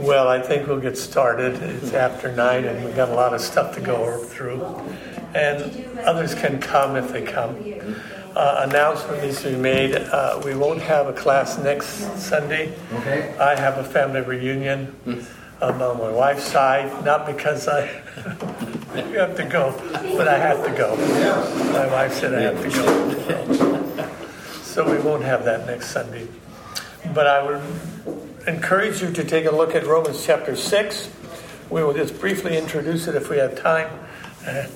Well, I think we'll get started. It's after nine, and we've got a lot of stuff to go through. And others can come if they come. Uh, announcement needs to be made. Uh, we won't have a class next Sunday. Okay. I have a family reunion um, on my wife's side, not because I have to go, but I have to go. My wife said I have to go. So we won't have that next Sunday. But I would encourage you to take a look at Romans chapter 6. We will just briefly introduce it if we have time uh,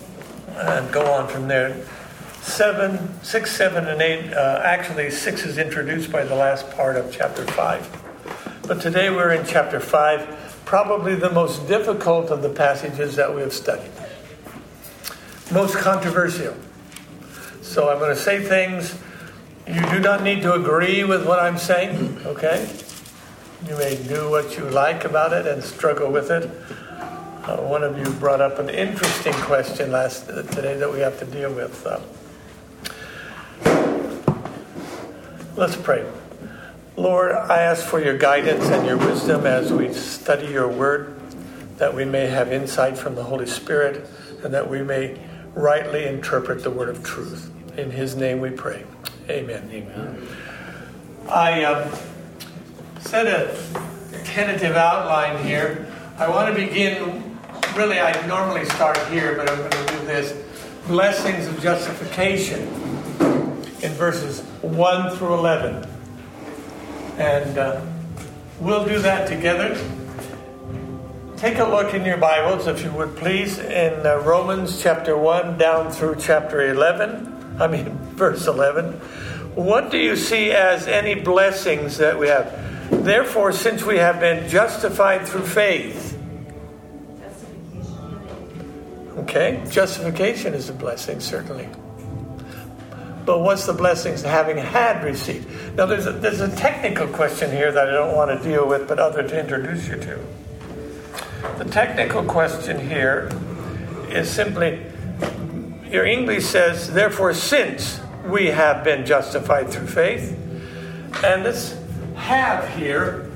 and go on from there. Seven, six, seven, and eight. Uh, actually, six is introduced by the last part of chapter five. But today we're in chapter five, probably the most difficult of the passages that we have studied. Most controversial. So I'm going to say things. You do not need to agree with what I'm saying, okay? You may do what you like about it and struggle with it. Uh, one of you brought up an interesting question last uh, today that we have to deal with. Uh, let's pray. Lord, I ask for your guidance and your wisdom as we study your word, that we may have insight from the Holy Spirit, and that we may rightly interpret the word of truth. In his name we pray. Amen. Amen. I um, set a tentative outline here. I want to begin, really, I normally start here, but I'm going to do this. Blessings of justification in verses 1 through 11. And uh, we'll do that together. Take a look in your Bibles, if you would please, in uh, Romans chapter 1 down through chapter 11. I mean, verse 11. What do you see as any blessings that we have? Therefore, since we have been justified through faith, okay, justification is a blessing, certainly. But what's the blessings having had received? Now, there's a, there's a technical question here that I don't want to deal with, but other to introduce you to. The technical question here is simply your English says, therefore, since we have been justified through faith, and this have here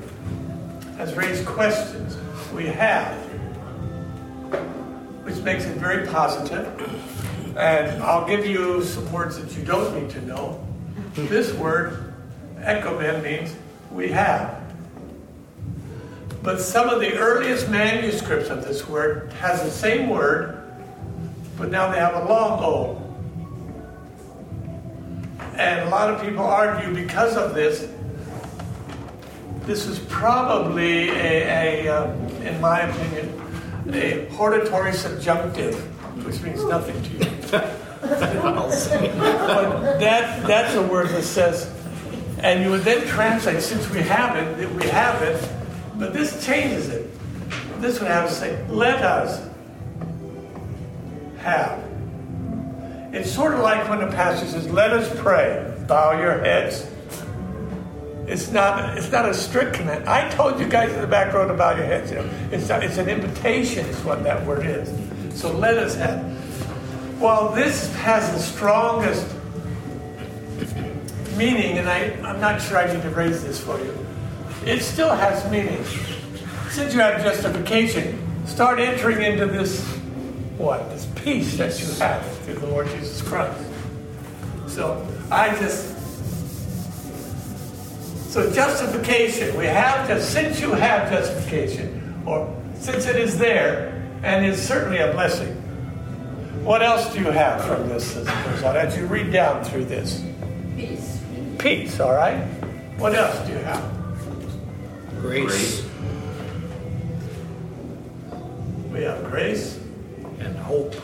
has raised questions. We have, which makes it very positive. And I'll give you some words that you don't need to know. This word, echomen, means we have. But some of the earliest manuscripts of this word has the same word, but now they have a long O. And a lot of people argue because of this, this is probably a, a uh, in my opinion, a hortatory subjunctive, which means nothing to you. but that, that's a word that says, and you would then translate, since we have it, we have it, but this changes it. This would have to say, let us have. It's sort of like when the pastor says, let us pray, bow your heads. It's not, it's not a strict command. I told you guys in the back row to bow your heads. You know, it's, not, it's an invitation, is what that word is. So let us have. While this has the strongest meaning, and I, I'm not sure I need to raise this for you, it still has meaning. Since you have justification, start entering into this, what? This peace that you have through the Lord Jesus Christ. So I just, so justification, we have just, since you have justification, or since it is there, and is certainly a blessing, what else do you have from this as it goes on, as you read down through this? Peace. Peace, all right? What else do you have? Grace We have grace. and hope.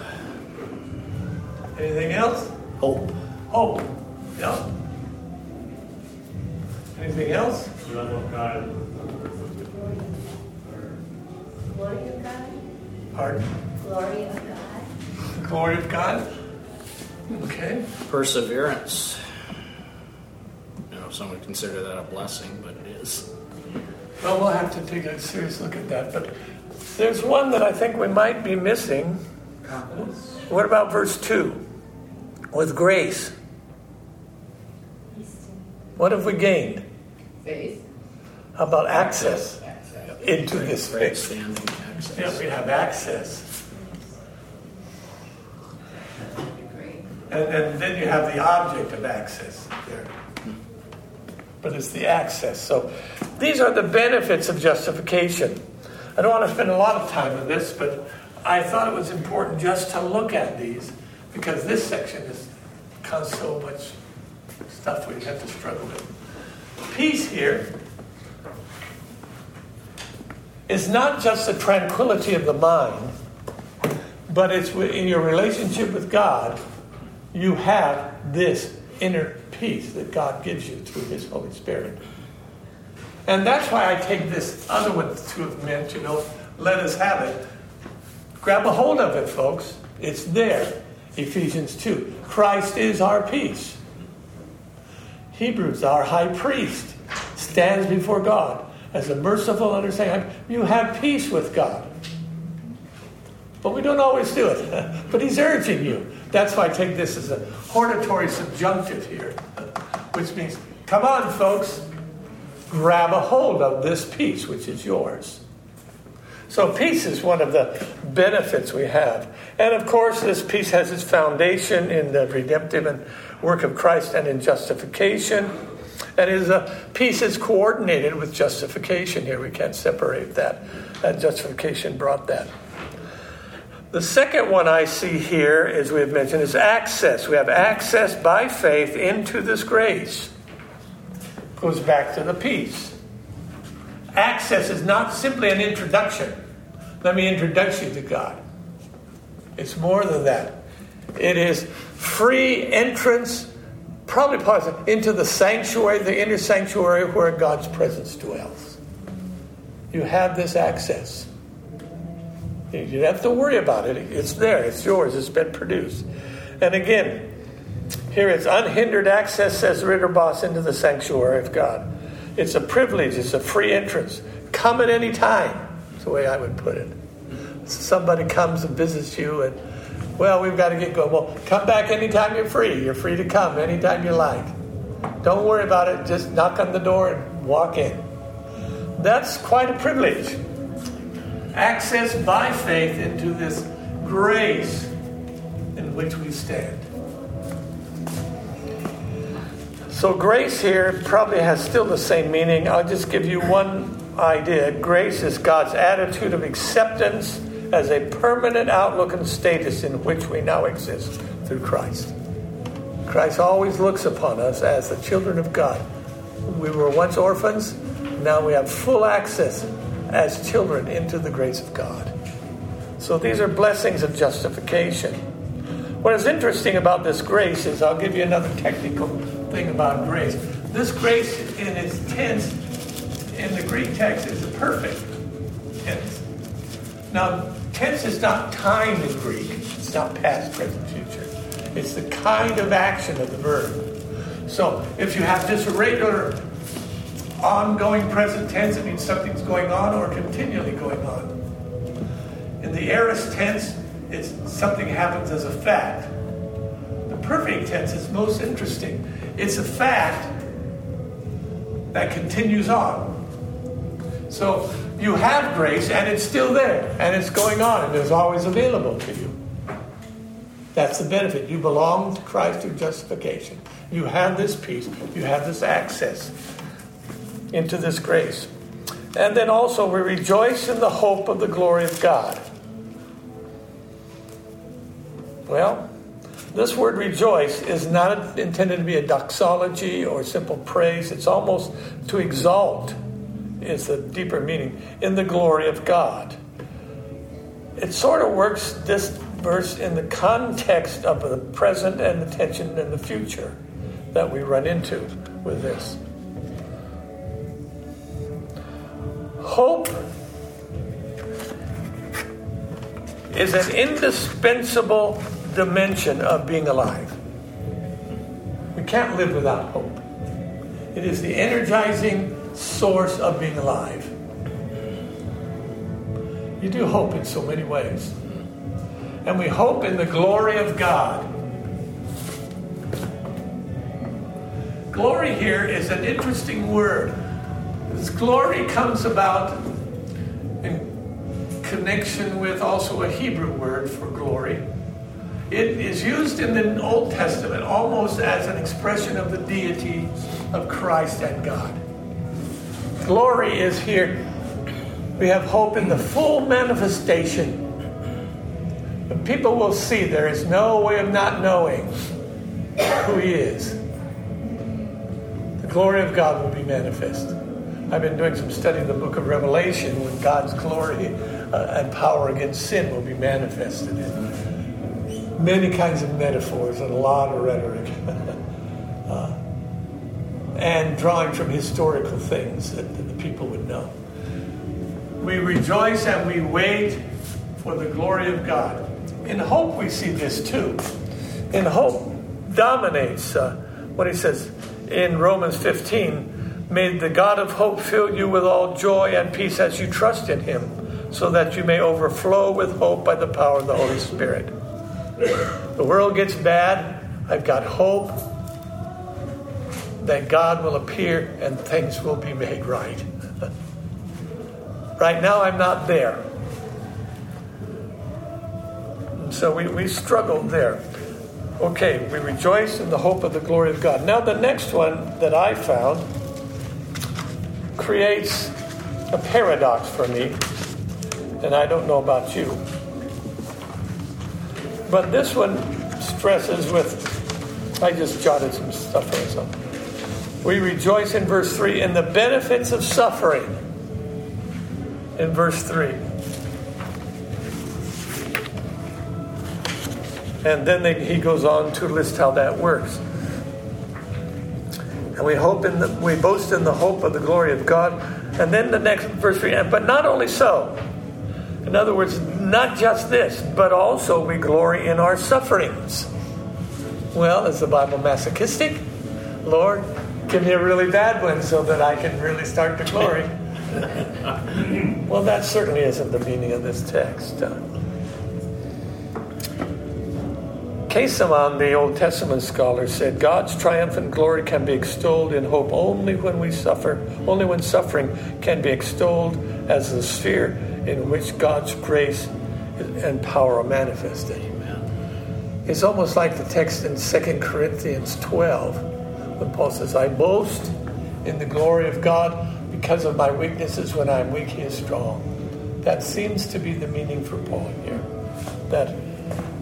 Anything else? Hope. Hope. Yeah. Anything else? Love of God. Glory of God. Pardon? Glory of God. Glory of God. Okay. Perseverance. You know, some would consider that a blessing, but it is. Well, we'll have to take a serious look at that. But there's one that I think we might be missing. Confidence. What about verse 2? With grace. What have we gained? Faith. How about access? into this Right, space. standing access. Yeah, we have access. Great. And, and then you have the object of access there. But it's the access. So these are the benefits of justification. I don't want to spend a lot of time on this, but I thought it was important just to look at these because this section has kind of so much stuff we have to struggle with. Peace here is not just the tranquility of the mind, but it's in your relationship with God, you have this inner peace that God gives you through His Holy Spirit. And that's why I take this other one to have meant, you know, let us have it. Grab a hold of it, folks. It's there. Ephesians 2. Christ is our peace. Hebrews, our high priest, stands before God as a merciful, understanding. You have peace with God. But we don't always do it. but he's urging you. That's why I take this as a hortatory subjunctive here, which means, come on, folks, grab a hold of this peace, which is yours. So, peace is one of the benefits we have. And of course, this peace has its foundation in the redemptive and work of Christ and in justification. And is a peace is coordinated with justification here. We can't separate that. That justification brought that. The second one I see here, as we have mentioned, is access. We have access by faith into this grace. Goes back to the peace. Access is not simply an introduction. Let me introduce you to God. It's more than that. It is free entrance, probably positive, into the sanctuary, the inner sanctuary where God's presence dwells. You have this access. You don't have to worry about it. It's there. It's yours. It's been produced. And again, here it's unhindered access, says Ridderbos, into the sanctuary of God. It's a privilege. It's a free entrance. Come at any time. That's the way I would put it. Somebody comes and visits you, and well, we've got to get going. Well, come back anytime you're free. You're free to come anytime you like. Don't worry about it. Just knock on the door and walk in. That's quite a privilege access by faith into this grace in which we stand. So, grace here probably has still the same meaning. I'll just give you one idea. Grace is God's attitude of acceptance as a permanent outlook and status in which we now exist through Christ. Christ always looks upon us as the children of God. We were once orphans, now we have full access as children into the grace of God. So these are blessings of justification. What is interesting about this grace is I'll give you another technical thing about grace. This grace in its tense in the Greek text is a perfect tense. Now, tense is not time in Greek. It's not past, present, future. It's the kind of action of the verb. So if you have this regular ongoing present tense, it means something's going on or continually going on. In the aorist tense, it's something happens as a fact. The perfect tense is most interesting. It's a fact that continues on. So you have grace and it's still there and it's going on and it's always available to you. That's the benefit. You belong to Christ through justification. You have this peace. You have this access into this grace. And then also, we rejoice in the hope of the glory of God. Well, this word rejoice is not intended to be a doxology or simple praise. It's almost to exalt, is the deeper meaning, in the glory of God. It sort of works, this verse, in the context of the present and the tension in the future that we run into with this. Hope is an indispensable dimension of being alive. We can't live without hope. It is the energizing source of being alive. You do hope in so many ways. And we hope in the glory of God. Glory here is an interesting word. This glory comes about in connection with also a Hebrew word for glory. It is used in the Old Testament almost as an expression of the deity of Christ and God. Glory is here. We have hope in the full manifestation. The people will see there is no way of not knowing who He is. The glory of God will be manifest. I've been doing some study in the book of Revelation when God's glory uh, and power against sin will be manifested in many kinds of metaphors and a lot of rhetoric. and drawing from historical things that, that the people would know. We rejoice and we wait for the glory of God. In hope, we see this too. In hope dominates uh, what he says in Romans 15 May the God of hope fill you with all joy and peace as you trust in him, so that you may overflow with hope by the power of the Holy Spirit. The world gets bad. I've got hope that God will appear and things will be made right. right now, I'm not there. And so we, we struggled there. Okay, we rejoice in the hope of the glory of God. Now, the next one that I found creates a paradox for me, and I don't know about you. But this one stresses with, I just jotted some stuff or something. We rejoice in verse 3 in the benefits of suffering. In verse 3. And then they, he goes on to list how that works. And we hope in the, we boast in the hope of the glory of God. And then the next verse three, but not only so. In other words, not just this, but also we glory in our sufferings. Well, is the Bible masochistic? Lord, give me a really bad one so that I can really start to glory. well, that certainly isn't the meaning of this text. Käsemann, the Old Testament scholar, said God's triumphant glory can be extolled in hope only when we suffer, only when suffering can be extolled as the sphere in which God's grace and power are manifested. Amen. It's almost like the text in 2 Corinthians 12 when Paul says, I boast in the glory of God because of my weaknesses. When I'm weak, he is strong. That seems to be the meaning for Paul here. That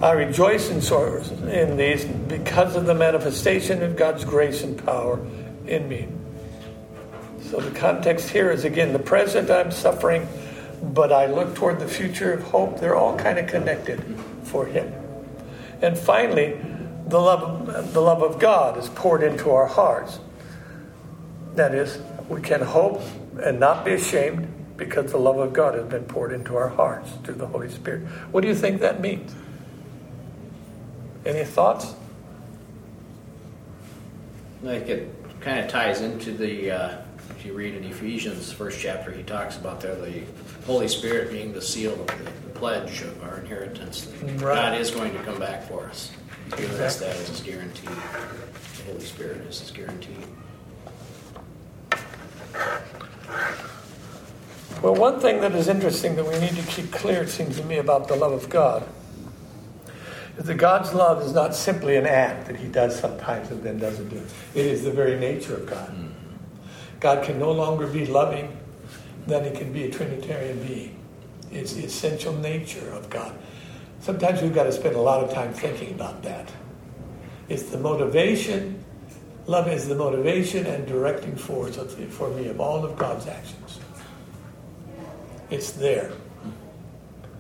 I rejoice in sorrows in these because of the manifestation of God's grace and power in me. So the context here is again the present I'm suffering, but I look toward the future of hope. They're all kind of connected for him. And finally, the love, the love of God is poured into our hearts. That is, we can hope and not be ashamed because the love of God has been poured into our hearts through the Holy Spirit. What do you think that means? Any thoughts? Like it kind of ties into the, uh, if you read in Ephesians, first chapter, he talks about there the Holy Spirit being the seal of the, the pledge of our inheritance. Right. God is going to come back for us. He's given exactly. us that as his guarantee. The Holy Spirit is his guarantee. Well, one thing that is interesting that we need to keep clear, it seems to me, about the love of God is that God's love is not simply an act that he does sometimes and then doesn't do. It is the very nature of God. Mm-hmm. God can no longer be loving than he can be a Trinitarian being. It's the essential nature of God. Sometimes we've got to spend a lot of time thinking about that. It's the motivation, love is the motivation and directing force for me of all of God's actions. It's there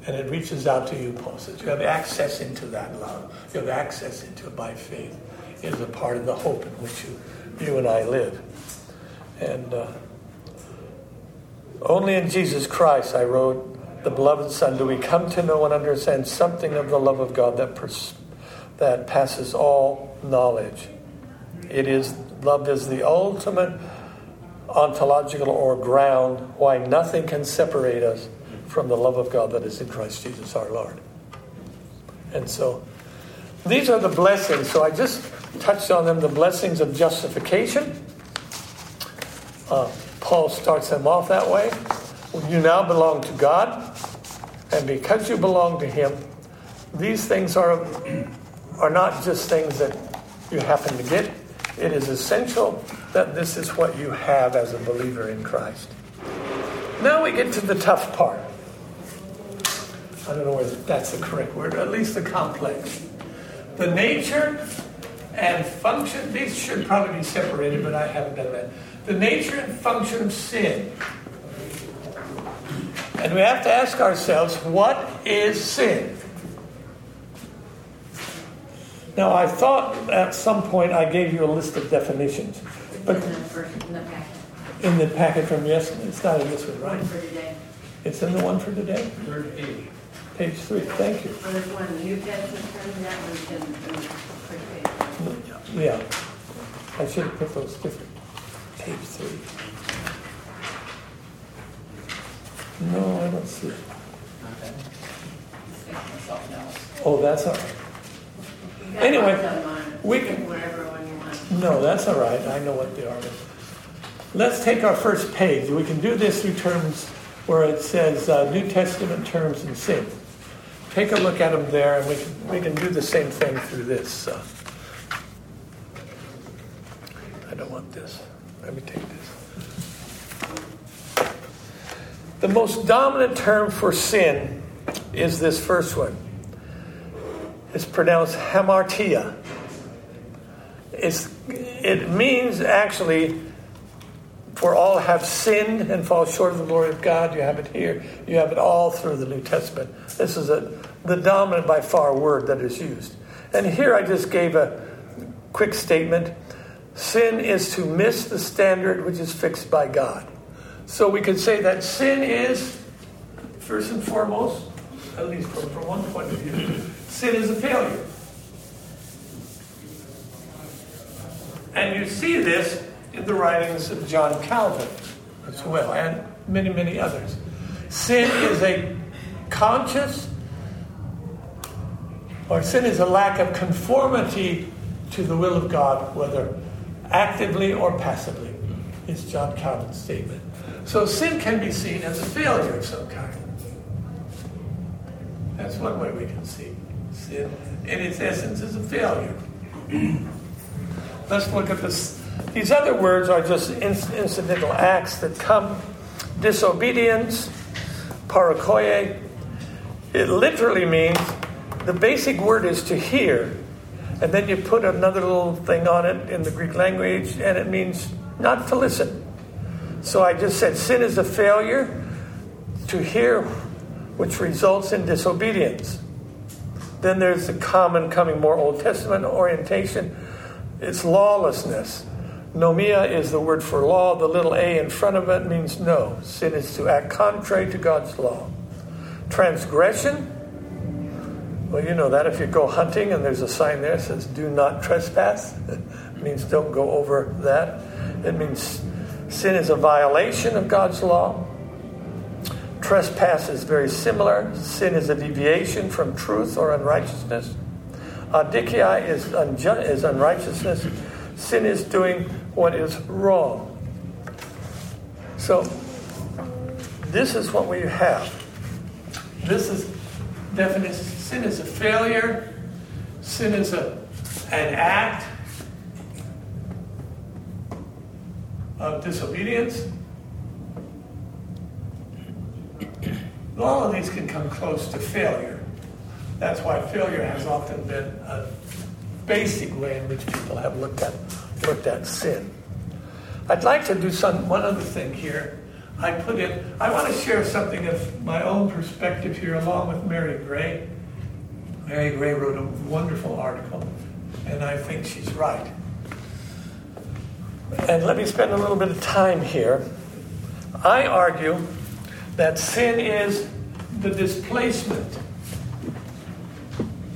and it reaches out to you, Paul says. You have access into that love. You have access into it by faith. It is a part of the hope in which you, you and I live. And uh, only in Jesus Christ, I wrote, the beloved Son, do we come to know and understand something of the love of God that, pers- that passes all knowledge. It is love is the ultimate ontological or ground why nothing can separate us from the love of God that is in Christ Jesus our Lord. And so these are the blessings. So I just touched on them the blessings of justification. Uh, Paul starts them off that way. You now belong to God. And because you belong to Him, these things are, are not just things that you happen to get. It is essential that this is what you have as a believer in Christ. Now we get to the tough part. I don't know whether that's the correct word, at least the complex. The nature and function, these should probably be separated, but I haven't done that. The nature and function of sin. And we have to ask ourselves, what is sin? Now, I thought at some point I gave you a list of definitions, but In the first, in the packet. in the packet from yesterday, it's not in this one, One right? for today. It's in the one for today? Third page. Page three, thank you. Well, there's one New Testament that one's in, in the first page. Yeah, I should have put those different. Page three. No, I don't see it. Oh, that's all right. You got Anyway, lots of them on it. we Pick can- Whatever one you want. No, that's all right. I know what they are. Let's take our first page. We can do this through terms where it says uh, New Testament terms and sin. Take a look at them there, and we can, we can do the same thing through this. Uh, I don't want this. Let me take this. The most dominant term for sin is this first one. It's pronounced hamartia. It's, it means actually, for all have sinned and fall short of the glory of God. You have it here. You have it all through the New Testament. This is a, the dominant by far word that is used. And here I just gave a quick statement. Sin is to miss the standard which is fixed by God. So we could say that sin is, first and foremost, at least from, from one point of view, sin is a failure. And you see this in the writings of John Calvin as well, and many, many others. Sin is a conscious, or sin is a lack of conformity to the will of God, whether actively or passively, is John Calvin's statement. So sin can be seen as a failure of some kind. That's one way we can see sin. In its essence, is a failure. Let's look at this. These other words are just incidental acts that come. Disobedience, parakoye. It literally means the basic word is to hear, and then you put another little thing on it in the Greek language, and it means not to listen. So I just said sin is a failure to hear, which results in disobedience. Then there's the common, coming more Old Testament orientation. It's lawlessness. Nomia is the word for law. The little a in front of it means no. Sin is to act contrary to God's law. Transgression. Well, you know that if you go hunting and there's a sign there that says do not trespass, means don't go over that. It means sin is a violation of God's law. Trespass is very similar. Sin is a deviation from truth or unrighteousness. Adikia is, is unrighteousness. Sin is doing what is wrong. So, this is what we have. This is definition. Sin is a failure. Sin is a, an act of disobedience. All of these can come close to failure. That's why failure has often been a basic way in which people have looked at looked at sin. I'd like to do some one other thing here. I put in I want to share something of my own perspective here along with Mary Gray. Mary Gray wrote a wonderful article, and I think she's right. And let me spend a little bit of time here. I argue that sin is the displacement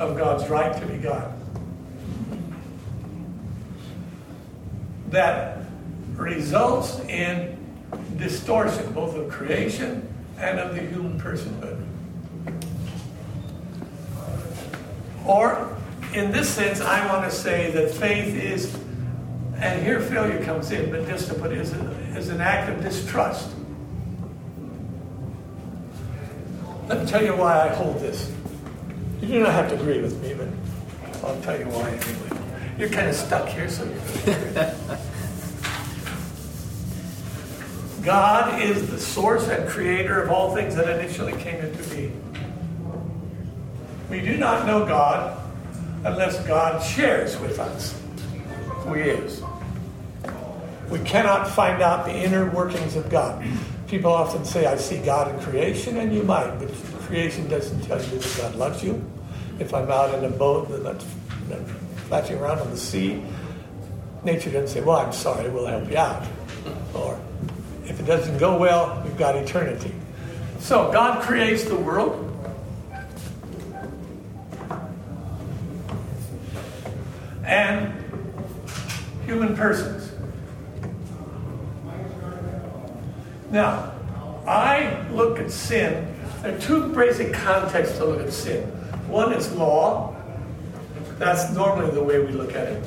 of God's right to be God. That results in distortion both of creation and of the human personhood. Or, in this sense, I want to say that faith is, and here failure comes in, but just to put it, is, a, an act of distrust. Let me tell you why I hold this. You do not have to agree with me, but I'll tell you why anyway. You're kind of stuck here, so you're God is the source and creator of all things that initially came into being. We do not know God unless God shares with us who He is. We cannot find out the inner workings of God. People often say, I see God in creation, and you might, but creation doesn't tell you that God loves you. If I'm out in a boat that's flashing around on the sea, nature doesn't say, Well, I'm sorry, we'll help you out. Or if it doesn't go well, we've got eternity. So God creates the world. And human persons. Now, I look at sin. There are two basic contexts to look at sin. One is law. That's normally the way we look at it.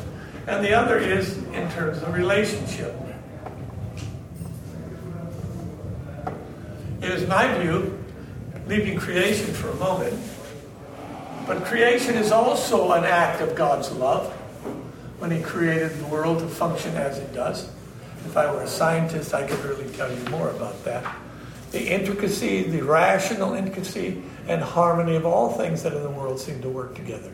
And the other is in terms of relationship. It is my view, leaving creation for a moment, but creation is also an act of God's love when He created the world to function as it does. If I were a scientist, I could really tell you more about that. The intricacy, the rational intricacy, and harmony of all things that in the world seem to work together.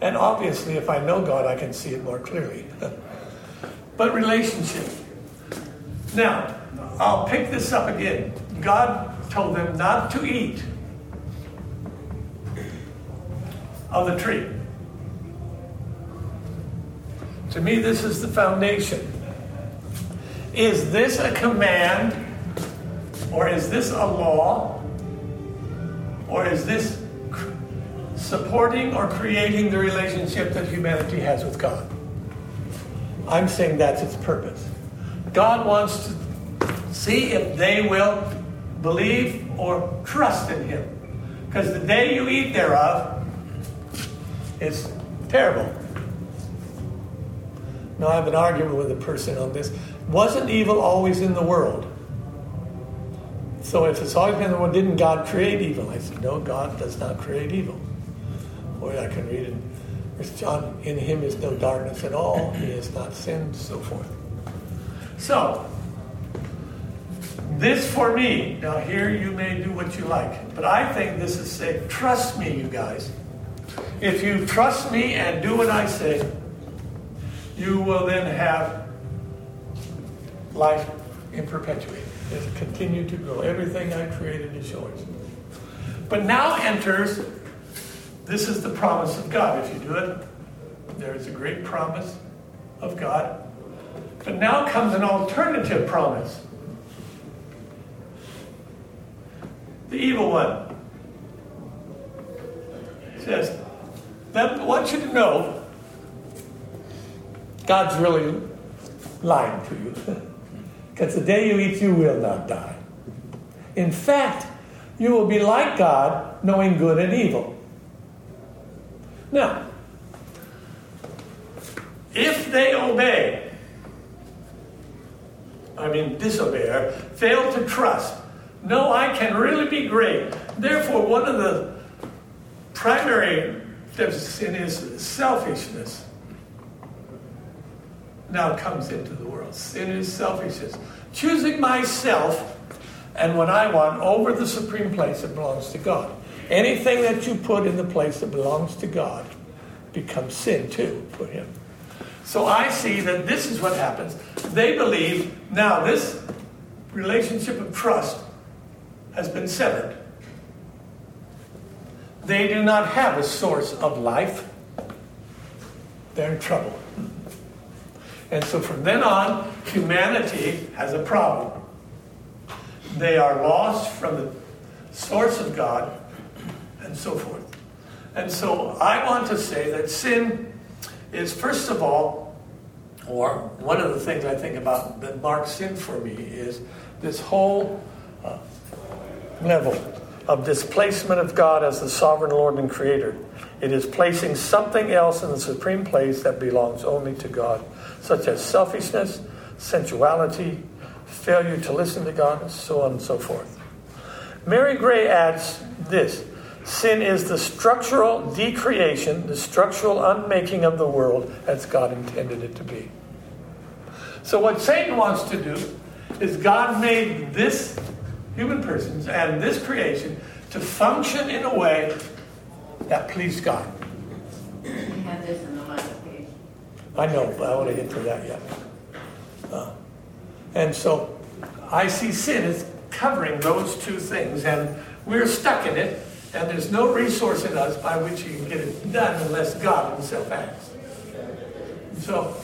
And obviously, if I know God, I can see it more clearly. but relationship. Now, I'll pick this up again. God told them not to eat of the tree. To me, this is the foundation. Is this a command, or is this a law, or is this supporting or creating the relationship that humanity has with God? I'm saying that's its purpose. God wants to see if they will believe or trust in Him. Because the day you eat thereof, it's terrible. Now, I have an argument with a person on this. Wasn't evil always in the world? So, if it's always been the world, didn't God create evil? I said, No, God does not create evil. Boy, I can read it. First John, in him is no darkness at all. He has not sinned, so forth. So, this for me, now here you may do what you like, but I think this is saying, trust me, you guys. If you trust me and do what I say, you will then have life in perpetuity. It'll continue to grow. Everything I created is yours. But now enters, this is the promise of God. If you do it, there is a great promise of God. But now comes an alternative promise. the evil one. says, that I want you to know God's really lying to you. Because the day you eat, you will not die. In fact, you will be like God, knowing good and evil. Now, if they obey, I mean disobey, fail to trust, no, I can really be great. Therefore, one of the primary steps sin is selfishness. Now comes into the world. Sin is selfishness. Choosing myself and what I want over the supreme place that belongs to God. Anything that you put in the place that belongs to God becomes sin too for him. So I see that this is what happens. They believe now this relationship of trust has been severed. They do not have a source of life. They're in trouble. And so from then on, humanity has a problem. They are lost from the source of God and so forth. And so I want to say that sin is, first of all, or one of the things I think about that marks sin for me is this whole uh, level of displacement of God as the sovereign Lord and Creator. It is placing something else in the supreme place that belongs only to God, such as selfishness, sensuality, failure to listen to God, so on and so forth. Mary Gray adds this sin is the structural decreation, the structural unmaking of the world as God intended it to be. So, what Satan wants to do is God made this human persons and this creation to function in a way that pleased God. We have this in the last page. I know, but I want to get to that yet. Uh, and so I see sin as covering those two things, and we're stuck in it, and there's no resource in us by which you can get it done unless God Himself acts. So,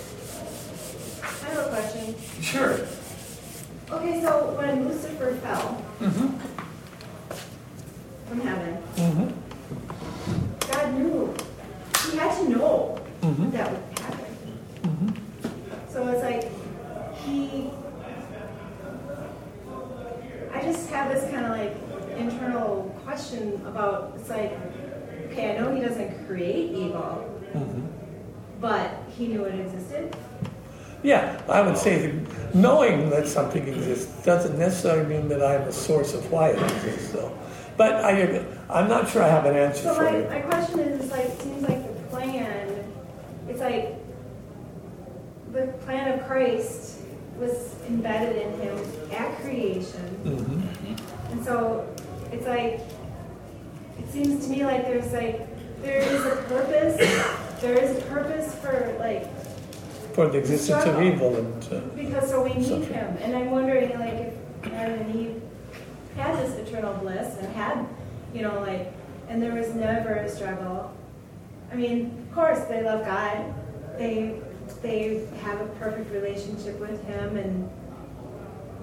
I have a question. sure. Okay, so when Lucifer fell Mm-hmm. from heaven, Mm-hmm. God knew. He had to know Mm-hmm. that would happen. So it's like he. I just have this kind of like internal question about it's like, okay, I know he doesn't create evil, Mm-hmm. but he knew it existed. Yeah, I would say that knowing that something exists doesn't necessarily mean that I'm the source of why it exists, though. But I, I'm not sure I have an answer So for my, you. my question is, like, it seems like the plan, it's like, the plan of Christ was embedded in him at creation. Mhm. And so, it's like, it seems to me like there's like, there is a purpose, there is a purpose for like, For the existence of evil and. Uh, because so we need Suffering. him. And I'm wondering, like, if Adam and Eve had this eternal bliss and had, you know, like, and there was never a struggle. I mean, of course, they love God. They they have a perfect relationship with Him, and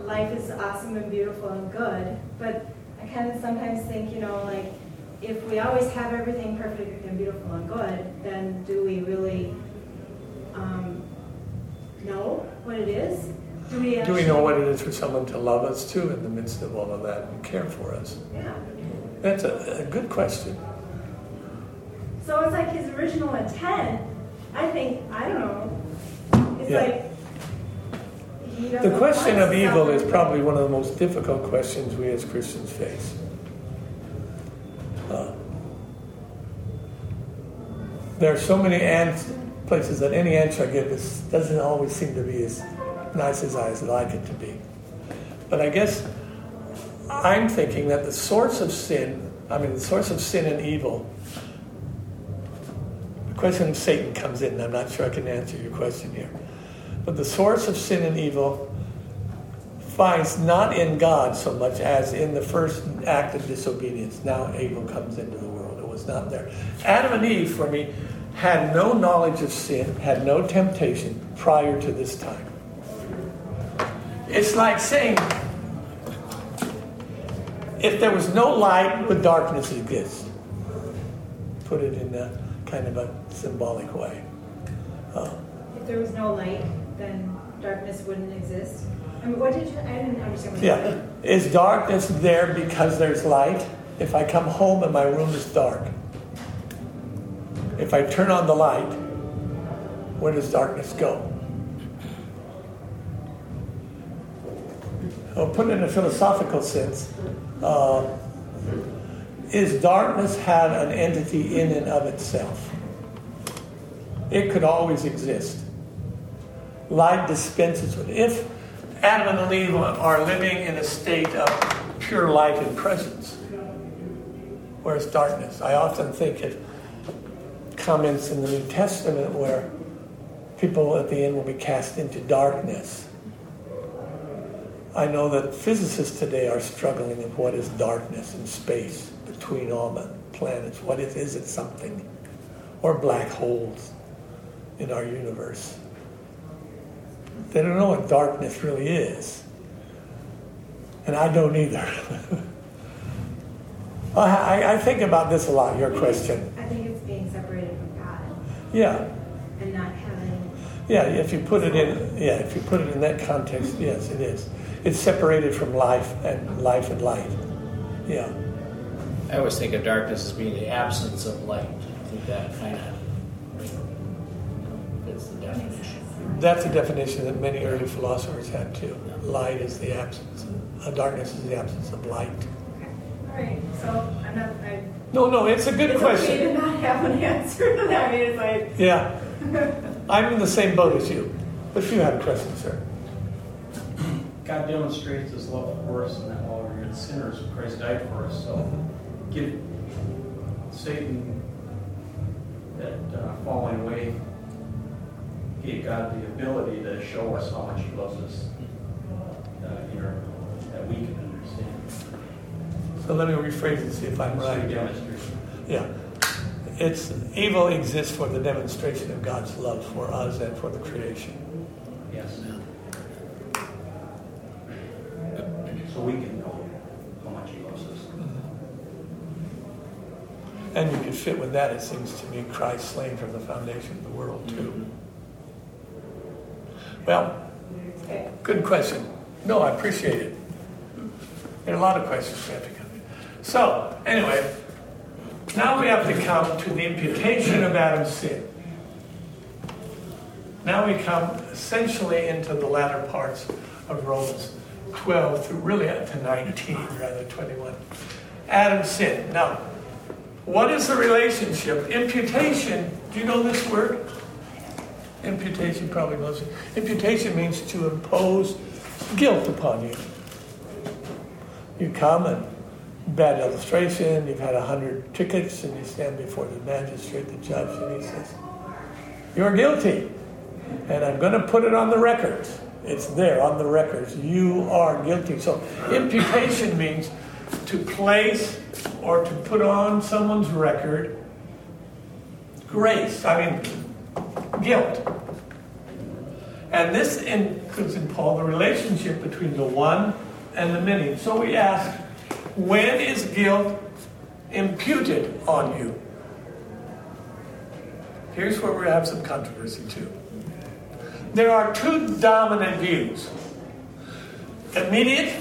life is awesome and beautiful and good. But I kind of sometimes think, you know, like, if we always have everything perfect and beautiful and good, then do we really um, know what it is? Do we do we know what it is for someone to love us too in the midst of all of that and care for us? Yeah. That's a, a good question. So it's like his original intent. I think I don't know. It's Yeah. like The question of evil is probably one of the most difficult questions we as Christians face. Uh, there are so many places that any answer I give doesn't always seem to be as nice as I would like it to be. But I guess I'm thinking that the source of sin, I mean, the source of sin and evil, the question of Satan comes in, and I'm not sure I can answer your question here. But the source of sin and evil finds not in God so much as in the first act of disobedience. Now evil comes into the world. It was not there. Adam and Eve, for me, had no knowledge of sin, had no temptation prior to this time. It's like saying, if there was no light, would darkness exist? Put it in a kind of a symbolic way. If there was no light, then darkness wouldn't exist. I mean, what did you? I didn't understand what you Yeah. said. Is darkness there because there's light? If I come home and my room is dark, if I turn on the light, where does darkness go? Well, put it in a philosophical sense, uh, is darkness have an entity in and of itself? It could always exist. Light dispenses with. If Adam and Eve are living in a state of pure light and presence, where's darkness? I often think of comments in the New Testament where people at the end will be cast into darkness. I know that physicists today are struggling with what is darkness in space between all the planets. What is, is it something? Or black holes in our universe. They don't know what darkness really is. And I don't either. I, I- I think about this a lot, your question. I think it's being separated from God Yeah, and not having. yeah, if you put it in, yeah, if you put it in that context, yes, it is. It's separated from life and life and light. Yeah, I always think of darkness as being the absence of light. I think that kind of that's a definition that many early philosophers had too. Light is the absence, uh, darkness is the absence of light. Okay, so enough. No, no, it's a good it's question. okay to not have an answer to that. I mean, it's like, Yeah. I'm in the same boat as you. But you had a question, sir. God demonstrates his love for us and that while we were sinners, Christ died for us. So give Satan that uh, falling away gave God the ability to show us how much he loves us uh, in our, that we can understand. So let me rephrase it and see if I'm right. Yeah. It's evil exists for the demonstration of God's love for us and for the creation. Yes. So we can know how much he loves us. And you could fit with that, it seems to me, Christ slain from the foundation of the world, too. Well, good question. No, I appreciate it. There are a lot of questions we have to come. So, anyway, now we have to come to the imputation of Adam's sin. Now we come essentially into the latter parts of Romans 12 through really up to 19, rather 21. Adam's sin. Now, what is the relationship? Imputation, do you know this word? Imputation probably knows. Imputation means to impose guilt upon you. You come and bad illustration, you've had a hundred tickets, and you stand before the magistrate, the judge, and he says, You're guilty. And I'm going to put it on the records. It's there on the records. You are guilty. So imputation means to place or to put on someone's record grace. I mean, guilt. And this includes in Paul the relationship between the one and the many. So we ask, when is guilt imputed on you? Here's where we have some controversy too. There are two dominant views. Immediate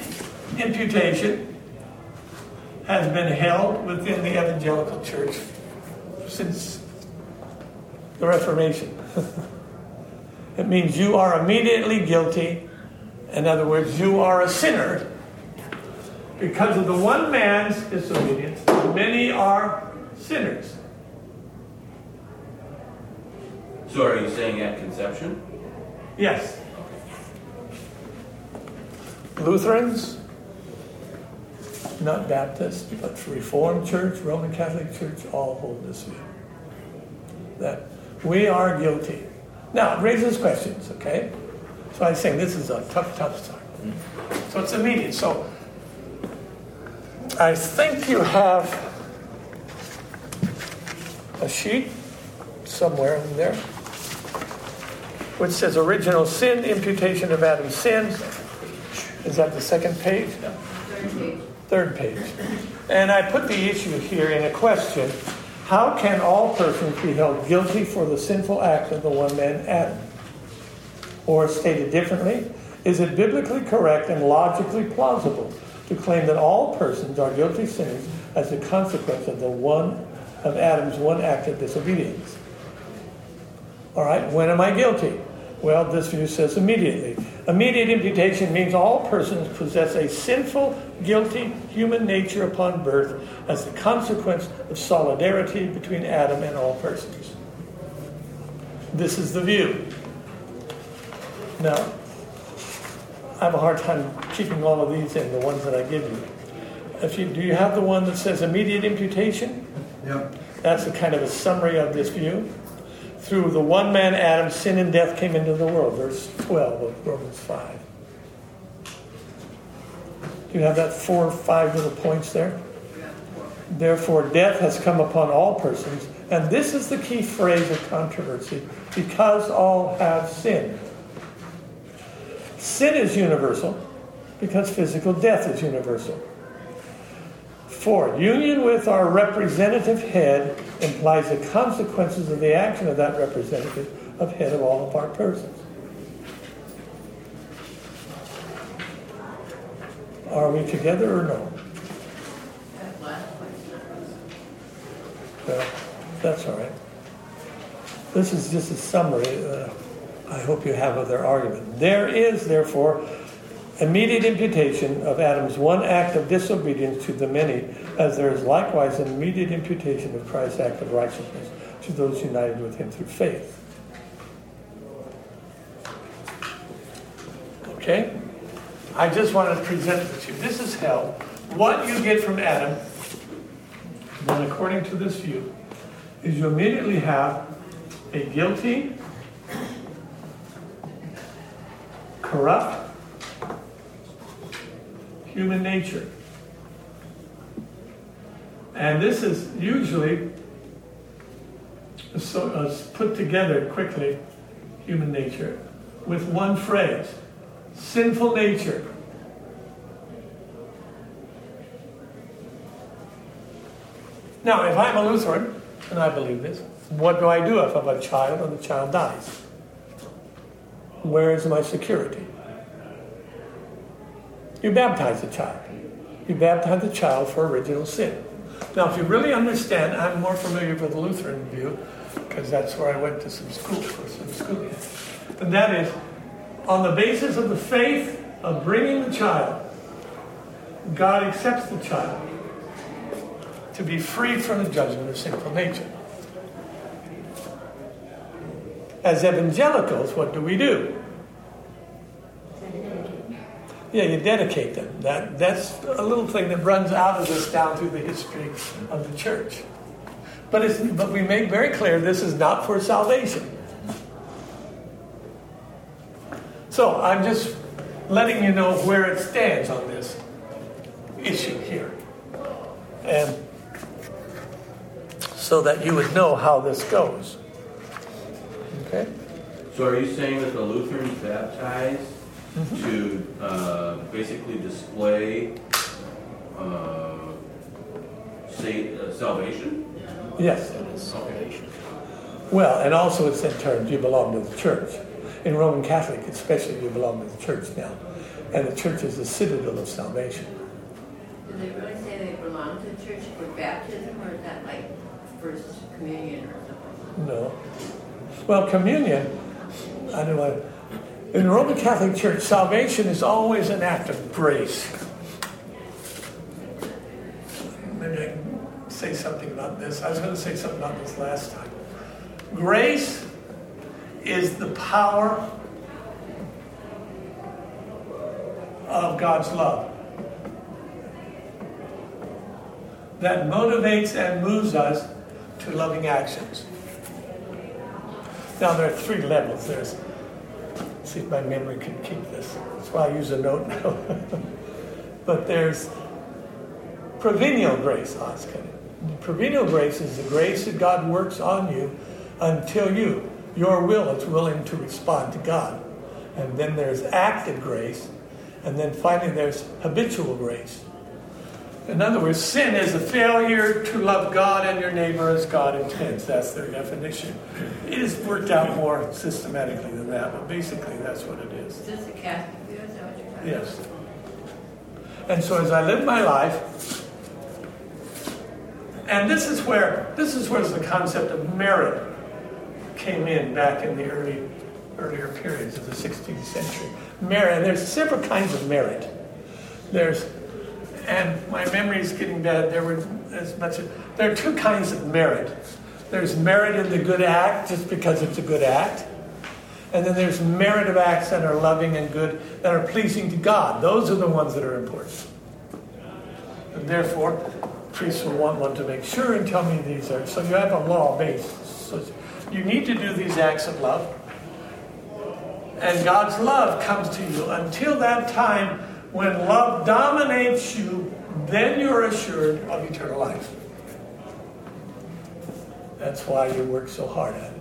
imputation has been held within the evangelical church since the Reformation. It means you are immediately guilty. In other words, you are a sinner because of the one man's disobedience. Many are sinners. So are you saying at conception? Yes. Lutherans, not Baptists, but Reformed Church, Roman Catholic Church, all hold this view. That we are guilty. Now, it raises questions, okay? So I'm saying this is a tough, tough start. So it's immediate. So I think you have a sheet somewhere in there which says original sin, imputation of Adam's sin. Is that the second page? Third page. Third page. And I put the issue here in a question How can all persons be held guilty for the sinful act of the one man Adam? Or stated differently, is it biblically correct and logically plausible to claim that all persons are guilty sinners as a consequence of the one of Adam's one act of disobedience? All right, when am I guilty? Well, this view says immediately. Immediate imputation means all persons possess a sinful, guilty human nature upon birth as the consequence of solidarity between Adam and all persons. This is the view. Now, I have a hard time keeping all of these in, the ones that I give you. If you do you have the one that says immediate imputation? Yep. That's a kind of a summary of this view. Through the one man Adam, sin and death came into the world, verse 12 of Romans 5. Do you have that four or five little points there? Therefore, death has come upon all persons, and this is the key phrase of controversy because all have sinned. Sin is universal because physical death is universal. Four, union with our representative head implies the consequences of the action of that representative of head of all of our persons. Are we together or no? Well, that's all right. This is just a summary. Uh, I hope you have of their argument. There is, therefore, immediate imputation of Adam's one act of disobedience to the many, as there is likewise an immediate imputation of Christ's act of righteousness to those united with him through faith. Okay? I just want to present it to you. This is hell. What you get from Adam, then according to this view, is you immediately have a guilty, corrupt human nature. And this is usually so, uh, put together quickly, human nature, with one phrase sinful nature. Now, if I'm a Lutheran, and I believe this, what do I do if I have a child and the child dies? Where is my security? You baptize the child. You baptize the child for original sin. Now, if you really understand, I'm more familiar with the Lutheran view because that's where I went to some school for some schooling. And that is, on the basis of the faith of bringing the child, God accepts the child to be free from the judgment of sinful nature. As evangelicals, what do we do? Yeah, you dedicate them. That, that's a little thing that runs out of this down through the history of the church. But, but we make very clear this is not for salvation. So I'm just letting you know where it stands on this issue here. And so that you would know how this goes. Okay? So are you saying that the Lutherans baptize mm-hmm. to uh, basically display uh, say, uh, salvation? Yes. Salvation. Well, and also it's in terms you belong to the church. In Roman Catholic, especially, you belong to the church now. And the church is the citadel of salvation. Do they really say they belong to the church for baptism, or is that like first communion or something? No. Well, communion, I don't know. In the Roman Catholic Church, salvation is always an act of grace. Maybe I can say something about this. I was going to say something about this last time. Grace is the power of God's love that motivates and moves us to loving actions. Now, there are three levels. There's see if my memory can keep this. That's why I use a note now. but there's prevenient grace, Oscar. Prevenient grace is the grace that God works on you until you, your will. It's willing to respond to God. And then there's active grace. And then finally there's habitual grace. In other words, sin is a failure to love God and your neighbor as God intends. That's their definition. It is worked out more systematically than that, but basically that's what it is. Is this a Catholic view? Is that what you're talking Yes. And so as I live my life, and this is where this is where the concept of merit came in back in the early earlier periods of the 16th century. Merit, and there's several kinds of merit. There's and my memory is getting bad. There were as much. There are two kinds of merit. There's merit in the good act, just because it's a good act, and then there's merit of acts that are loving and good, that are pleasing to God. Those are the ones that are important. And therefore, priests will want one to make sure and tell me these are. So you have a law base. So you need to do these acts of love. And God's love comes to you until that time when love dominates you, then you're assured of eternal life. That's why you work so hard at it.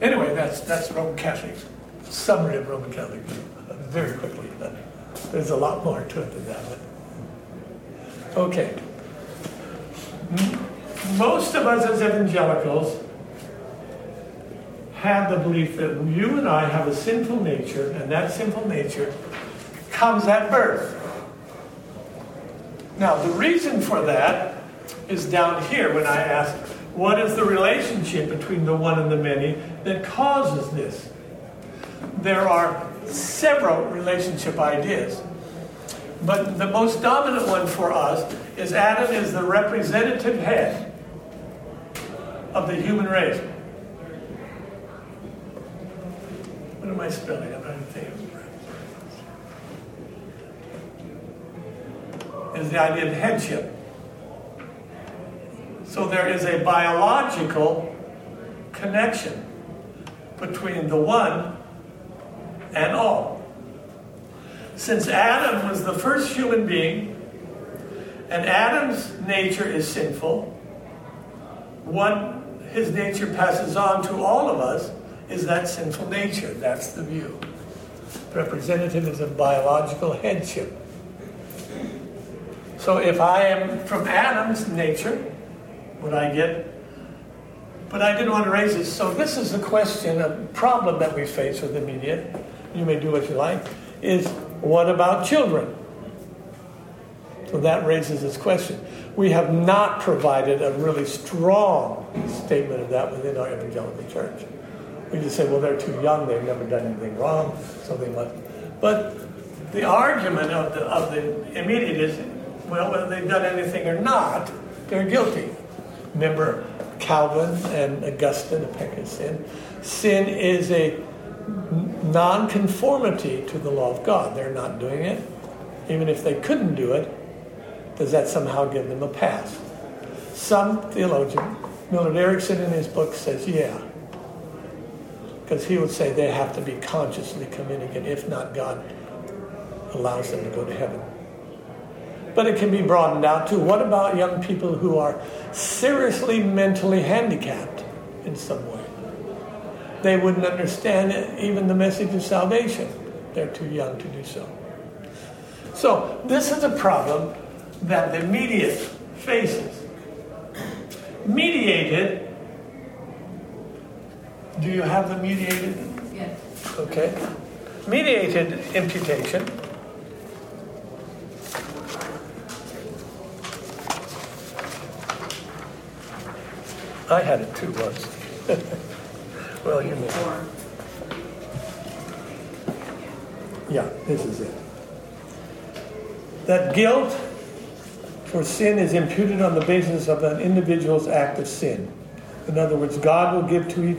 Anyway, that's that's Roman Catholic summary of Roman Catholic very quickly. There's a lot more to it than that. Okay. Hmm? Most of us as evangelicals have the belief that you and I have a sinful nature, and that sinful nature comes at birth. Now, the reason for that is down here when I ask, what is the relationship between the one and the many that causes this? There are several relationship ideas. But the most dominant one for us is Adam is the representative head of the human race. What am I spelling? I'm to think. Is the idea of headship. So there is a biological connection between the one and all. Since Adam was the first human being, and Adam's nature is sinful, what his nature passes on to all of us is that sinful nature. That's the view. Representative is a biological headship. So if I am from Adam's nature, would I get? But I didn't want to raise this. So this is a question, a problem that we face with the media. You may do what you like. Is what about children? So that raises this question. We have not provided a really strong statement of that within our evangelical church. We just say, well, they're too young, they've never done anything wrong, so they must. But the argument of the, of the immediate is, well, whether they've done anything or not, they're guilty. Remember Calvin and Augustine, a peck of sin. Sin is a non-conformity to the law of God. They're not doing it. Even if they couldn't do it, does that somehow give them a pass? Some theologian, Millard Erickson in his book says, yeah. Because he would say they have to be consciously committing it. if not, God allows them to go to heaven. But it can be broadened out to what about young people who are seriously mentally handicapped in some way? They wouldn't understand even the message of salvation. They're too young to do so. So, this is a problem that the media faces. Mediated, do you have the mediated? Yes. Okay. Mediated imputation I had it too once. well, you know. Yeah, this is it. That guilt for sin is imputed on the basis of an individual's act of sin. In other words, God will give to each,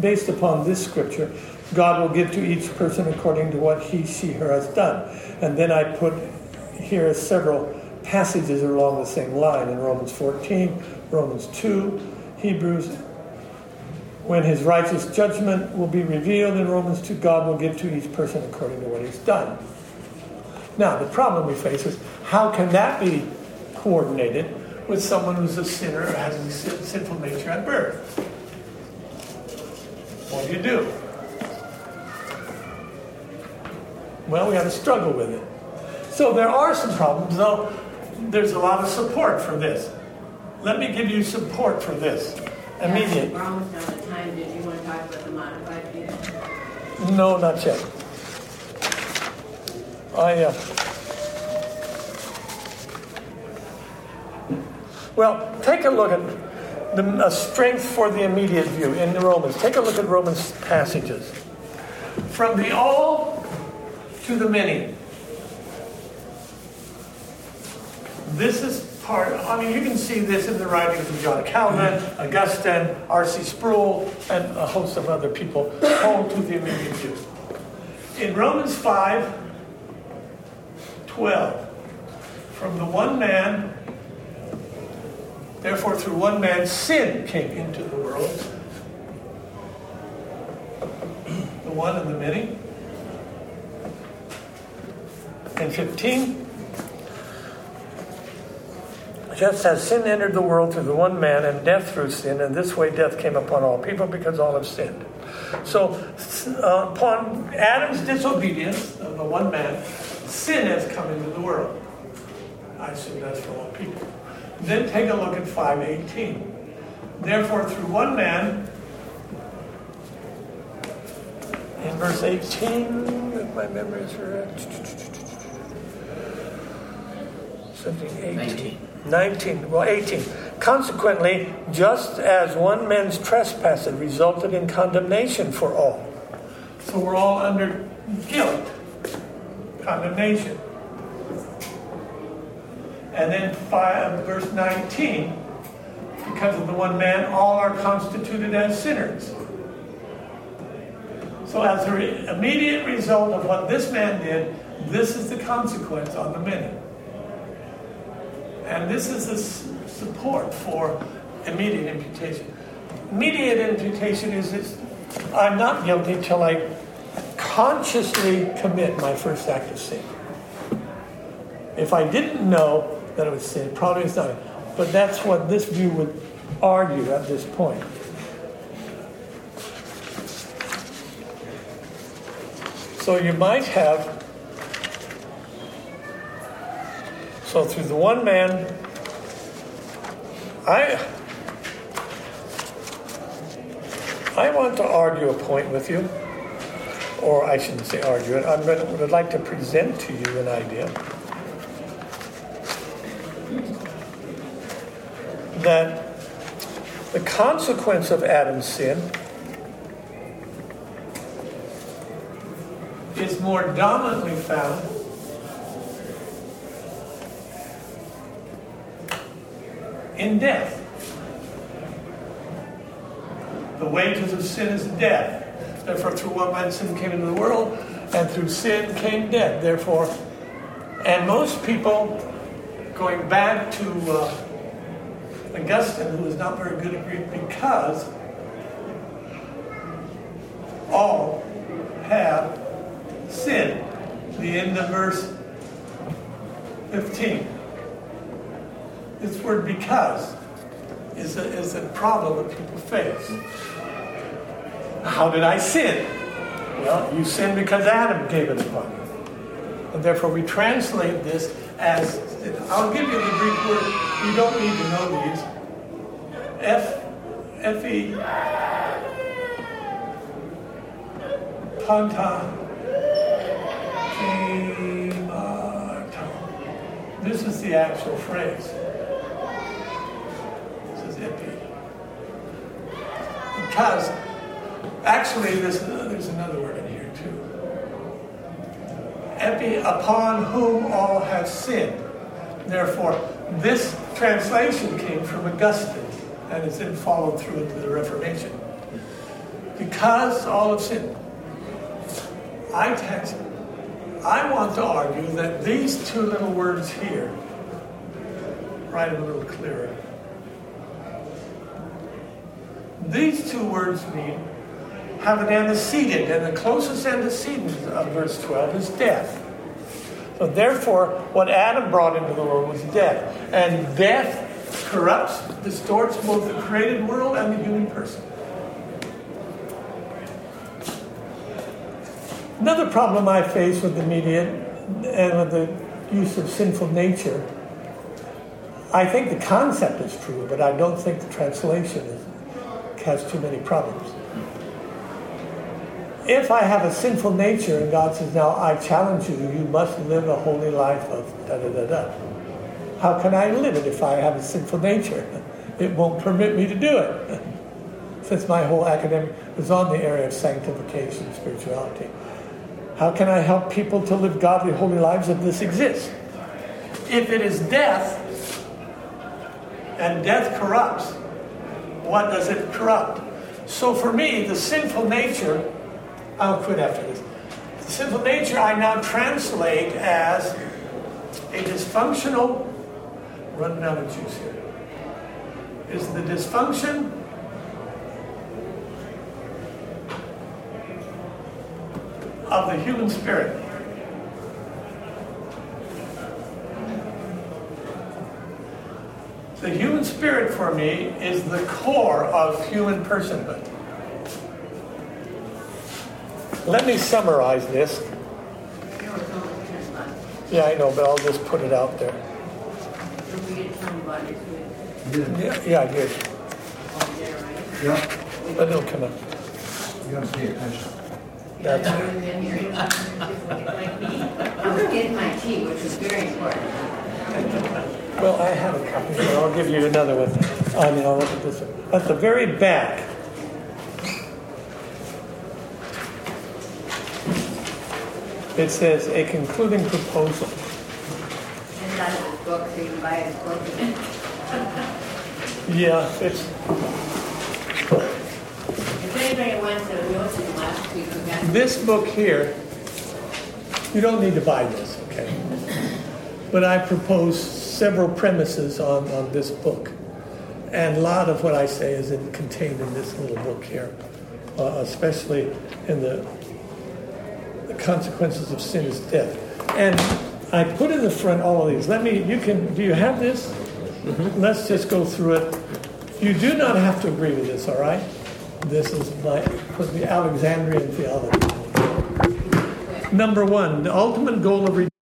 based upon this scripture, God will give to each person according to what he, she, her has done. And then I put here several passages along the same line in Romans 14, Romans 2, Hebrews, when his righteous judgment will be revealed in Romans 2, God will give to each person according to what he's done. Now, the problem we face is how can that be coordinated with someone who's a sinner or has a sinful nature at birth? What do you do? Well, we have to struggle with it. So there are some problems, though there's a lot of support for this. Let me give you support for this. Immediate. We're almost out of time. Did you want to talk about the modified view? No, not yet. I, uh, well, take a look at the strength for the immediate view in the Romans. Take a look at Romans passages. From the all to the many. This is part, I mean, you can see this in the writings of John Calvin, mm-hmm. Augustine, R.C. Sproul, and a host of other people hold to the immediate view. In Romans 5, 12, from the one man, therefore through one man sin came into the world. The one and the many. And 15, just as sin entered the world through the one man and death through sin, and this way death came upon all people because all have sinned. So, uh, upon Adam's disobedience of the one man, sin has come into the world. I assume that's for all people. Then take a look at 518. Therefore, through one man, in verse 18, if my memory is correct, something 18. 19. 19, well, 18. Consequently, just as one man's trespass resulted in condemnation for all. So we're all under guilt, condemnation. And then five, verse 19, because of the one man, all are constituted as sinners. So, as an re- immediate result of what this man did, this is the consequence on the many. And this is the s- support for immediate imputation. Immediate imputation is this I'm not guilty till I consciously commit my first act of sin. If I didn't know that it was sin, probably it's not. But that's what this view would argue at this point. So you might have, so through the one man, I, I want to argue a point with you, or I shouldn't say argue it. I would like to present to you an idea that the consequence of Adam's sin is more dominantly found in death. The wages of sin is death. Therefore, through one man sin came into the world, and through sin came death. Therefore, and most people, going back to uh, Augustine, who is not very good at Greek, because all have sinned. The end of verse 15. This word because is a, is a problem that people face. How did I sin? Well, you sinned because Adam gave it upon you. And therefore we translate this as, I'll give you the Greek word, you don't need to know these. F, F-E, Panta, This is the actual phrase. This is epi. Because actually, this, uh, there's another word in here too. Epi, upon whom all have sinned. Therefore, this translation came from Augustine and has then followed through into the Reformation. Because all have sinned. I text I want to argue that these two little words here, write a little clearer. These two words mean have an antecedent, and the closest antecedent of verse 12 is death. So therefore, what Adam brought into the world was death. And death corrupts, distorts both the created world and the human person. Another problem I face with the media and with the use of sinful nature, I think the concept is true, but I don't think the translation is, has too many problems. If I have a sinful nature and God says, now I challenge you, you must live a holy life of da da da da. How can I live it if I have a sinful nature? It won't permit me to do it. Since my whole academic was on the area of sanctification, and spirituality. How can I help people to live godly, holy lives if this exists? If it is death, and death corrupts, what does it corrupt? So for me, the sinful nature, I'll quit after this. The sinful nature I now translate as a dysfunctional, running out of juice here, is the dysfunction of the human spirit. The human spirit for me is the core of human personhood. Let me summarize this. Yeah, I know, but I'll just put it out there. Yeah, yeah I did. Yeah, But it'll come up. you gotta pay attention. That's it. I was getting my tea, which was very important. Well, I have a copy, so I'll give you another one. I mean, I'll look at this. At the very back. It says a concluding proposal. It's not his book, so you can buy his book. Yeah, it's, If anybody wants to know last week, we got. this book here, you don't need to buy this, okay? But I propose several premises on, on this book. And a lot of what I say is in, contained in this little book here, uh, especially in the consequences of sin is death. And I put in the front all of these. Let me, you can, do you have this? Mm-hmm. Let's just go through it. You do not have to agree with this, all right? This is my, was the Alexandrian theology. Number one, the ultimate goal of redemption